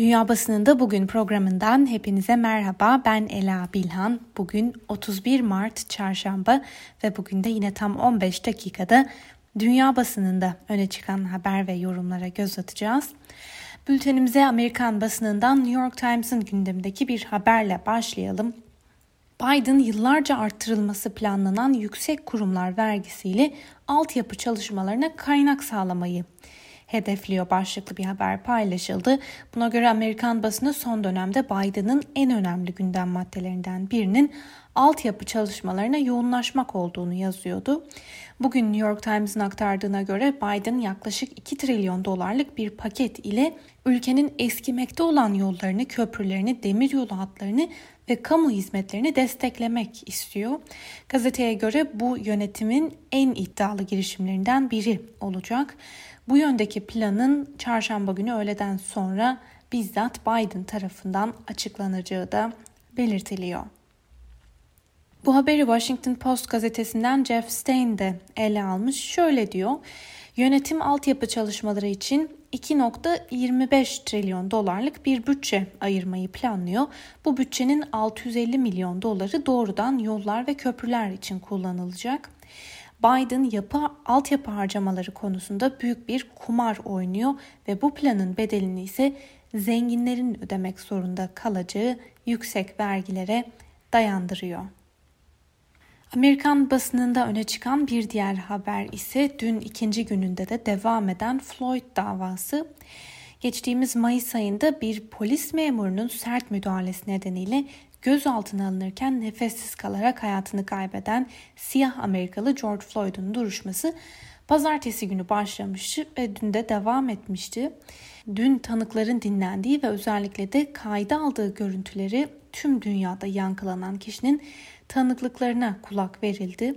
Dünya Basınında Bugün programından hepinize merhaba. Ben Ela Bilhan. Bugün 31 Mart Çarşamba ve bugün de yine tam 15 dakikada dünya basınında öne çıkan haber ve yorumlara göz atacağız. Bültenimize Amerikan basınından New York Times'ın gündemindeki bir haberle başlayalım. Biden yıllarca arttırılması planlanan yüksek kurumlar vergisiyle altyapı çalışmalarına kaynak sağlamayı hedefliyor başlıklı bir haber paylaşıldı. Buna göre Amerikan basını son dönemde Biden'ın en önemli gündem maddelerinden birinin altyapı çalışmalarına yoğunlaşmak olduğunu yazıyordu. Bugün New York Times'ın aktardığına göre Biden yaklaşık 2 trilyon dolarlık bir paket ile ülkenin eskimekte olan yollarını, köprülerini, demiryolu hatlarını ve kamu hizmetlerini desteklemek istiyor. Gazeteye göre bu yönetimin en iddialı girişimlerinden biri olacak. Bu yöndeki planın çarşamba günü öğleden sonra bizzat Biden tarafından açıklanacağı da belirtiliyor. Bu haberi Washington Post gazetesinden Jeff Stein de ele almış. Şöyle diyor. Yönetim altyapı çalışmaları için 2.25 trilyon dolarlık bir bütçe ayırmayı planlıyor. Bu bütçenin 650 milyon doları doğrudan yollar ve köprüler için kullanılacak. Biden yapı altyapı harcamaları konusunda büyük bir kumar oynuyor ve bu planın bedelini ise zenginlerin ödemek zorunda kalacağı yüksek vergilere dayandırıyor. Amerikan basınında öne çıkan bir diğer haber ise dün ikinci gününde de devam eden Floyd davası. Geçtiğimiz Mayıs ayında bir polis memurunun sert müdahalesi nedeniyle gözaltına alınırken nefessiz kalarak hayatını kaybeden siyah Amerikalı George Floyd'un duruşması pazartesi günü başlamıştı ve dün de devam etmişti. Dün tanıkların dinlendiği ve özellikle de kayda aldığı görüntüleri tüm dünyada yankılanan kişinin tanıklıklarına kulak verildi.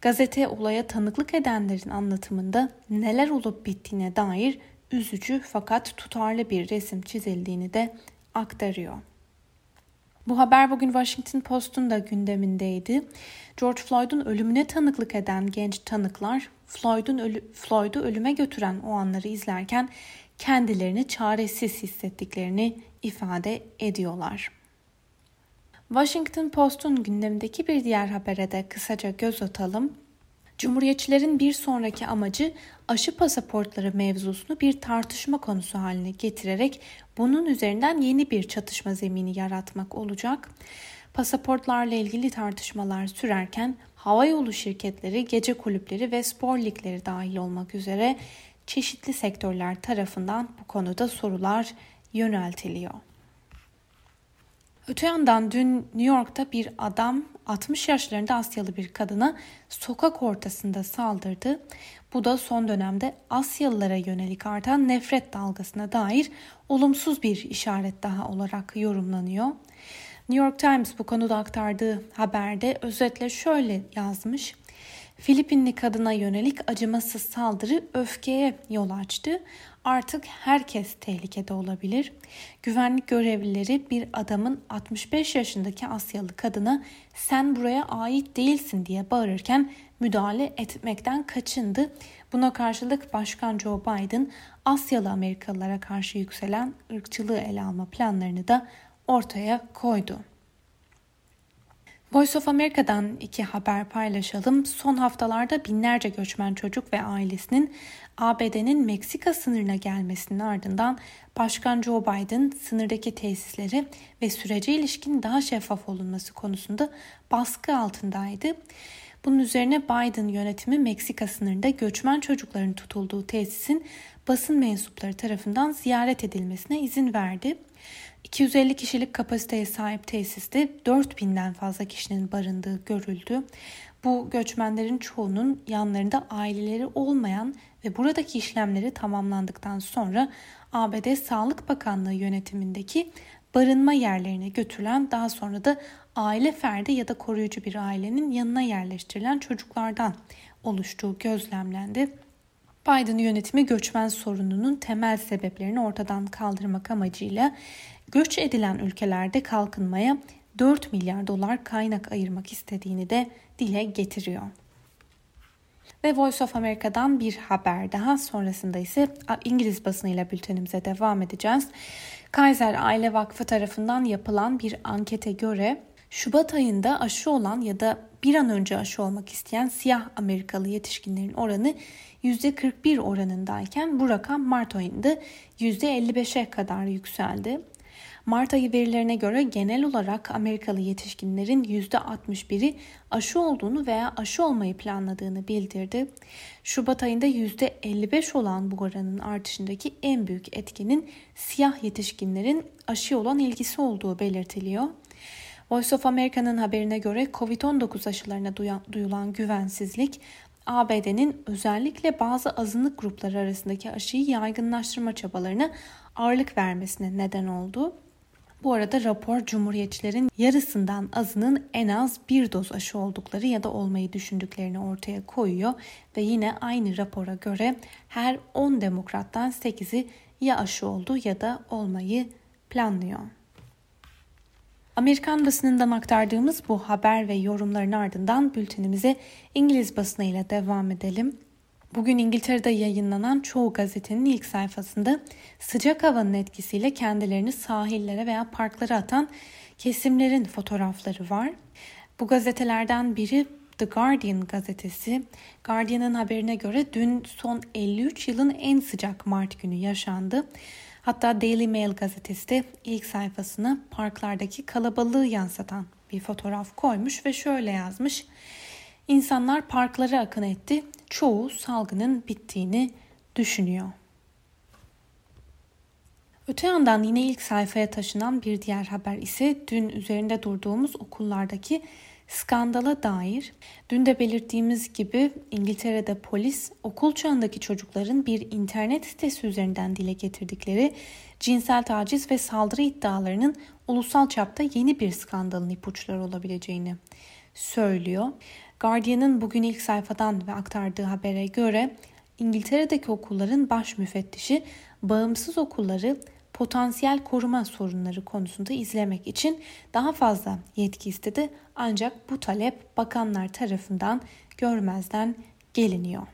Gazete olaya tanıklık edenlerin anlatımında neler olup bittiğine dair üzücü fakat tutarlı bir resim çizildiğini de aktarıyor. Bu haber bugün Washington Post'un da gündemindeydi. George Floyd'un ölümüne tanıklık eden genç tanıklar Floyd'un ölü, Floyd'u ölüme götüren o anları izlerken kendilerini çaresiz hissettiklerini ifade ediyorlar. Washington Post'un gündemindeki bir diğer habere de kısaca göz atalım. Cumhuriyetçilerin bir sonraki amacı aşı pasaportları mevzusunu bir tartışma konusu haline getirerek bunun üzerinden yeni bir çatışma zemini yaratmak olacak. Pasaportlarla ilgili tartışmalar sürerken havayolu şirketleri, gece kulüpleri ve spor ligleri dahil olmak üzere çeşitli sektörler tarafından bu konuda sorular yöneltiliyor. Öte yandan dün New York'ta bir adam 60 yaşlarında Asyalı bir kadına sokak ortasında saldırdı. Bu da son dönemde Asyalılara yönelik artan nefret dalgasına dair olumsuz bir işaret daha olarak yorumlanıyor. New York Times bu konuda aktardığı haberde özetle şöyle yazmış. Filipinli kadına yönelik acımasız saldırı öfkeye yol açtı. Artık herkes tehlikede olabilir. Güvenlik görevlileri bir adamın 65 yaşındaki Asyalı kadına sen buraya ait değilsin diye bağırırken müdahale etmekten kaçındı. Buna karşılık Başkan Joe Biden Asyalı Amerikalılara karşı yükselen ırkçılığı ele alma planlarını da ortaya koydu. Voice of America'dan iki haber paylaşalım. Son haftalarda binlerce göçmen çocuk ve ailesinin ABD'nin Meksika sınırına gelmesinin ardından Başkan Joe Biden sınırdaki tesisleri ve sürece ilişkin daha şeffaf olunması konusunda baskı altındaydı. Bunun üzerine Biden yönetimi Meksika sınırında göçmen çocukların tutulduğu tesisin basın mensupları tarafından ziyaret edilmesine izin verdi. 250 kişilik kapasiteye sahip tesiste 4000'den fazla kişinin barındığı görüldü. Bu göçmenlerin çoğunun yanlarında aileleri olmayan ve buradaki işlemleri tamamlandıktan sonra ABD Sağlık Bakanlığı yönetimindeki barınma yerlerine götürülen daha sonra da aile ferdi ya da koruyucu bir ailenin yanına yerleştirilen çocuklardan oluştuğu gözlemlendi. Biden yönetimi göçmen sorununun temel sebeplerini ortadan kaldırmak amacıyla göç edilen ülkelerde kalkınmaya 4 milyar dolar kaynak ayırmak istediğini de dile getiriyor. Ve Voice of America'dan bir haber daha sonrasında ise İngiliz basınıyla bültenimize devam edeceğiz. Kaiser Aile Vakfı tarafından yapılan bir ankete göre Şubat ayında aşı olan ya da bir an önce aşı olmak isteyen siyah Amerikalı yetişkinlerin oranı %41 oranındayken bu rakam Mart ayında %55'e kadar yükseldi. Mart ayı verilerine göre genel olarak Amerikalı yetişkinlerin %61'i aşı olduğunu veya aşı olmayı planladığını bildirdi. Şubat ayında %55 olan bu oranın artışındaki en büyük etkinin siyah yetişkinlerin aşı olan ilgisi olduğu belirtiliyor. Voice of America'nın haberine göre COVID-19 aşılarına duyulan güvensizlik ABD'nin özellikle bazı azınlık grupları arasındaki aşıyı yaygınlaştırma çabalarına ağırlık vermesine neden oldu. Bu arada rapor Cumhuriyetçilerin yarısından azının en az bir doz aşı oldukları ya da olmayı düşündüklerini ortaya koyuyor ve yine aynı rapora göre her 10 demokrattan 8'i ya aşı oldu ya da olmayı planlıyor. Amerikan basınından aktardığımız bu haber ve yorumların ardından bültenimize İngiliz basınıyla devam edelim. Bugün İngiltere'de yayınlanan çoğu gazetenin ilk sayfasında sıcak havanın etkisiyle kendilerini sahillere veya parklara atan kesimlerin fotoğrafları var. Bu gazetelerden biri The Guardian gazetesi. Guardian'ın haberine göre dün son 53 yılın en sıcak Mart günü yaşandı. Hatta Daily Mail gazetesi de ilk sayfasına parklardaki kalabalığı yansıtan bir fotoğraf koymuş ve şöyle yazmış. İnsanlar parklara akın etti. Çoğu salgının bittiğini düşünüyor. Öte yandan yine ilk sayfaya taşınan bir diğer haber ise dün üzerinde durduğumuz okullardaki skandala dair. Dün de belirttiğimiz gibi İngiltere'de polis okul çağındaki çocukların bir internet sitesi üzerinden dile getirdikleri cinsel taciz ve saldırı iddialarının ulusal çapta yeni bir skandalın ipuçları olabileceğini söylüyor. Guardian'ın bugün ilk sayfadan ve aktardığı habere göre İngiltere'deki okulların baş müfettişi bağımsız okulları potansiyel koruma sorunları konusunda izlemek için daha fazla yetki istedi ancak bu talep bakanlar tarafından görmezden geliniyor.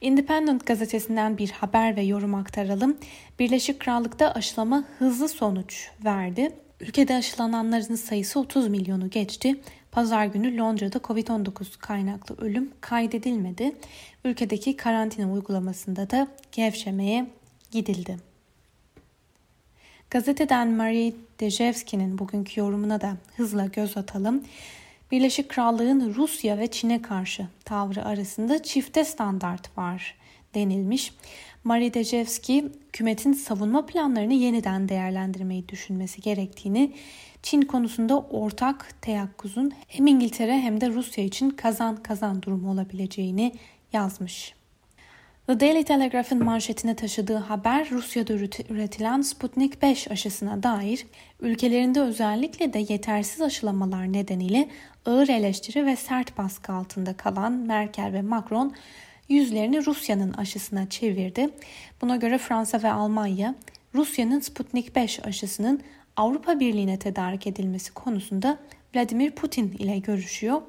Independent gazetesinden bir haber ve yorum aktaralım. Birleşik Krallık'ta aşılama hızlı sonuç verdi. Ülkede aşılananların sayısı 30 milyonu geçti. Pazar günü Londra'da Covid-19 kaynaklı ölüm kaydedilmedi. Ülkedeki karantina uygulamasında da gevşemeye gidildi. Gazeteden Marie Dejevski'nin bugünkü yorumuna da hızla göz atalım. Birleşik Krallığın Rusya ve Çin'e karşı tavrı arasında çifte standart var denilmiş. Marie Dejevski, hükümetin savunma planlarını yeniden değerlendirmeyi düşünmesi gerektiğini, Çin konusunda ortak teyakkuzun hem İngiltere hem de Rusya için kazan kazan durumu olabileceğini yazmış. The Daily Telegraph'ın manşetine taşıdığı haber Rusya'da üretilen Sputnik 5 aşısına dair ülkelerinde özellikle de yetersiz aşılamalar nedeniyle ağır eleştiri ve sert baskı altında kalan Merkel ve Macron yüzlerini Rusya'nın aşısına çevirdi. Buna göre Fransa ve Almanya Rusya'nın Sputnik 5 aşısının Avrupa Birliği'ne tedarik edilmesi konusunda Vladimir Putin ile görüşüyor.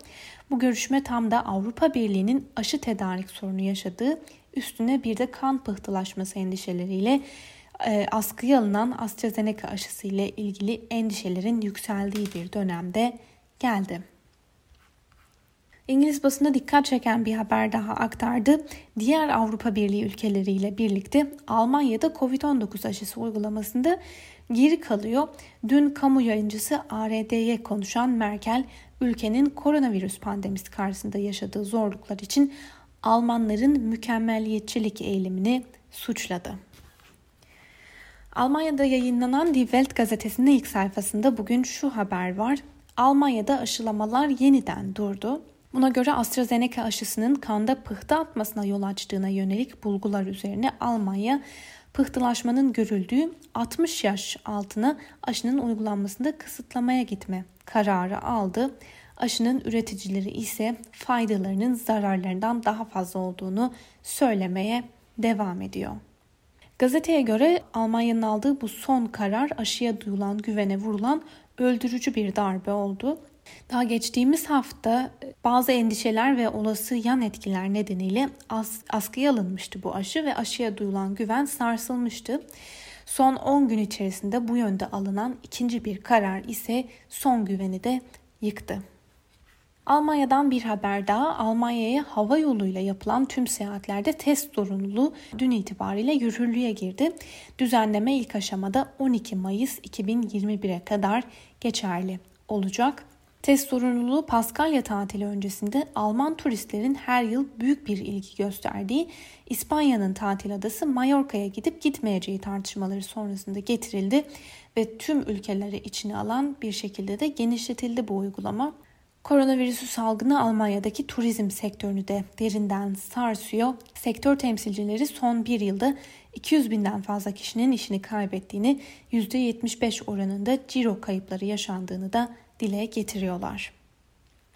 Bu görüşme tam da Avrupa Birliği'nin aşı tedarik sorunu yaşadığı üstüne bir de kan pıhtılaşması endişeleriyle e, askıya alınan AstraZeneca aşısı ile ilgili endişelerin yükseldiği bir dönemde geldi. İngiliz basında dikkat çeken bir haber daha aktardı. Diğer Avrupa Birliği ülkeleriyle birlikte Almanya'da Covid-19 aşısı uygulamasında geri kalıyor. Dün kamu yayıncısı ARD'ye konuşan Merkel, ülkenin koronavirüs pandemisi karşısında yaşadığı zorluklar için Almanların mükemmelliyetçilik eğilimini suçladı. Almanya'da yayınlanan Die Welt gazetesinin ilk sayfasında bugün şu haber var. Almanya'da aşılamalar yeniden durdu. Buna göre AstraZeneca aşısının kanda pıhtı atmasına yol açtığına yönelik bulgular üzerine Almanya pıhtılaşmanın görüldüğü 60 yaş altına aşının uygulanmasında kısıtlamaya gitme kararı aldı. Aşının üreticileri ise faydalarının zararlarından daha fazla olduğunu söylemeye devam ediyor. Gazeteye göre Almanya'nın aldığı bu son karar aşıya duyulan güvene vurulan öldürücü bir darbe oldu. Daha geçtiğimiz hafta e, bazı endişeler ve olası yan etkiler nedeniyle as askıya alınmıştı bu aşı ve aşıya duyulan güven sarsılmıştı. Son 10 gün içerisinde bu yönde alınan ikinci bir karar ise son güveni de yıktı. Almanya'dan bir haber daha. Almanya'ya hava yoluyla yapılan tüm seyahatlerde test zorunluluğu dün itibariyle yürürlüğe girdi. Düzenleme ilk aşamada 12 Mayıs 2021'e kadar geçerli olacak. Test zorunluluğu Paskalya tatili öncesinde Alman turistlerin her yıl büyük bir ilgi gösterdiği İspanya'nın tatil adası Mallorca'ya gidip gitmeyeceği tartışmaları sonrasında getirildi ve tüm ülkeleri içine alan bir şekilde de genişletildi bu uygulama. Koronavirüsü salgını Almanya'daki turizm sektörünü de derinden sarsıyor. Sektör temsilcileri son bir yılda 200 binden fazla kişinin işini kaybettiğini, %75 oranında ciro kayıpları yaşandığını da dile getiriyorlar.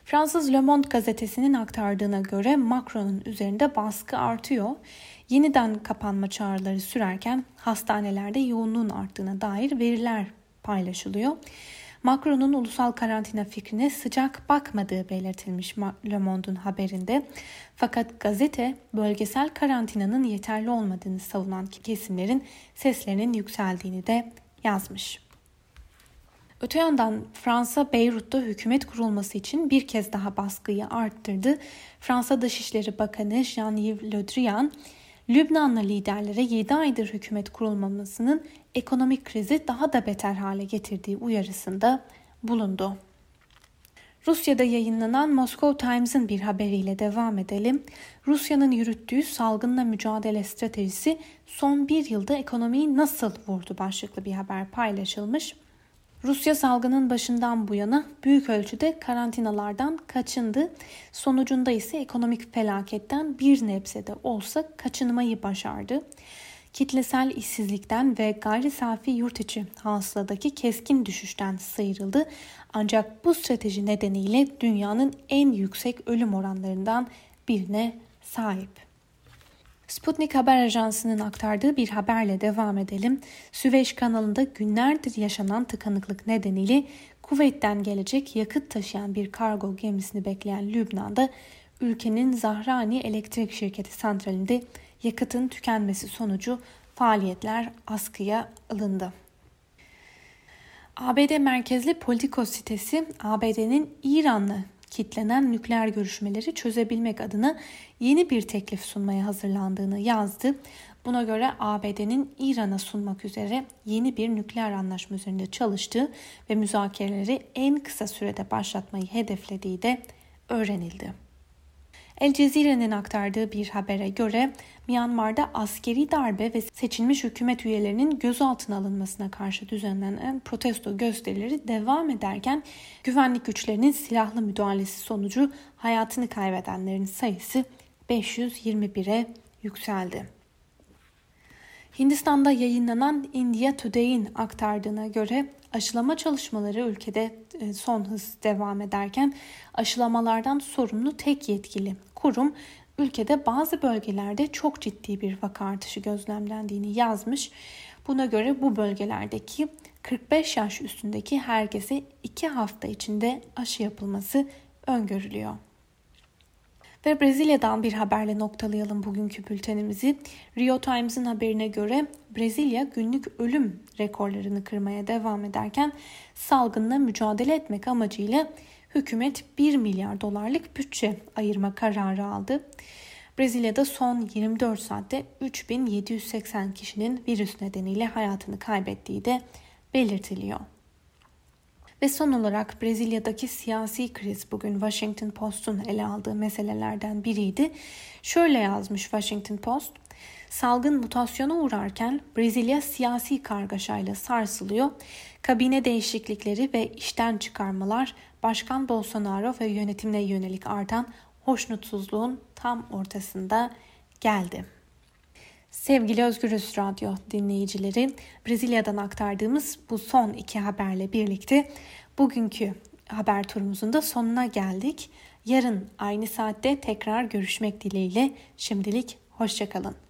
Fransız Le Monde gazetesinin aktardığına göre Macron'un üzerinde baskı artıyor. Yeniden kapanma çağrıları sürerken hastanelerde yoğunluğun arttığına dair veriler paylaşılıyor. Macron'un ulusal karantina fikrine sıcak bakmadığı belirtilmiş Le Monde'un haberinde. Fakat gazete bölgesel karantinanın yeterli olmadığını savunan kesimlerin seslerinin yükseldiğini de yazmış. Öte yandan Fransa Beyrut'ta hükümet kurulması için bir kez daha baskıyı arttırdı. Fransa Dışişleri Bakanı Jean-Yves Le Drian, Lübnanlı liderlere 7 aydır hükümet kurulmamasının ekonomik krizi daha da beter hale getirdiği uyarısında bulundu. Rusya'da yayınlanan Moscow Times'ın bir haberiyle devam edelim. Rusya'nın yürüttüğü salgınla mücadele stratejisi son bir yılda ekonomiyi nasıl vurdu başlıklı bir haber paylaşılmış. Rusya salgının başından bu yana büyük ölçüde karantinalardan kaçındı. Sonucunda ise ekonomik felaketten bir nebze de olsa kaçınmayı başardı. Kitlesel işsizlikten ve gayri safi yurt içi hasıladaki keskin düşüşten sıyrıldı. Ancak bu strateji nedeniyle dünyanın en yüksek ölüm oranlarından birine sahip. Sputnik Haber Ajansı'nın aktardığı bir haberle devam edelim. Süveyş kanalında günlerdir yaşanan tıkanıklık nedeniyle kuvvetten gelecek yakıt taşıyan bir kargo gemisini bekleyen Lübnan'da ülkenin Zahrani Elektrik Şirketi santralinde yakıtın tükenmesi sonucu faaliyetler askıya alındı. ABD merkezli Politico sitesi ABD'nin İran'la kitlenen nükleer görüşmeleri çözebilmek adına yeni bir teklif sunmaya hazırlandığını yazdı. Buna göre ABD'nin İran'a sunmak üzere yeni bir nükleer anlaşma üzerinde çalıştığı ve müzakereleri en kısa sürede başlatmayı hedeflediği de öğrenildi. El Cezire'nin aktardığı bir habere göre Myanmar'da askeri darbe ve seçilmiş hükümet üyelerinin gözaltına alınmasına karşı düzenlenen protesto gösterileri devam ederken güvenlik güçlerinin silahlı müdahalesi sonucu hayatını kaybedenlerin sayısı 521'e yükseldi. Hindistan'da yayınlanan India Today'in aktardığına göre aşılama çalışmaları ülkede e, son hız devam ederken aşılamalardan sorumlu tek yetkili kurum ülkede bazı bölgelerde çok ciddi bir vaka artışı gözlemlendiğini yazmış. Buna göre bu bölgelerdeki 45 yaş üstündeki herkese 2 hafta içinde aşı yapılması öngörülüyor. Ve Brezilya'dan bir haberle noktalayalım bugünkü bültenimizi. Rio Times'ın haberine göre Brezilya günlük ölüm rekorlarını kırmaya devam ederken salgınla mücadele etmek amacıyla hükümet 1 milyar dolarlık bütçe ayırma kararı aldı. Brezilya'da son 24 saatte 3780 kişinin virüs nedeniyle hayatını kaybettiği de belirtiliyor. Ve son olarak Brezilya'daki siyasi kriz bugün Washington Post'un ele aldığı meselelerden biriydi. Şöyle yazmış Washington Post. Salgın mutasyona uğrarken Brezilya siyasi kargaşayla sarsılıyor. Kabine değişiklikleri ve işten çıkarmalar Başkan Bolsonaro ve yönetimine yönelik artan hoşnutsuzluğun tam ortasında geldi. Sevgili Özgürüz Radyo dinleyicileri, Brezilya'dan aktardığımız bu son iki haberle birlikte bugünkü haber turumuzun da sonuna geldik. Yarın aynı saatte tekrar görüşmek dileğiyle şimdilik hoşçakalın.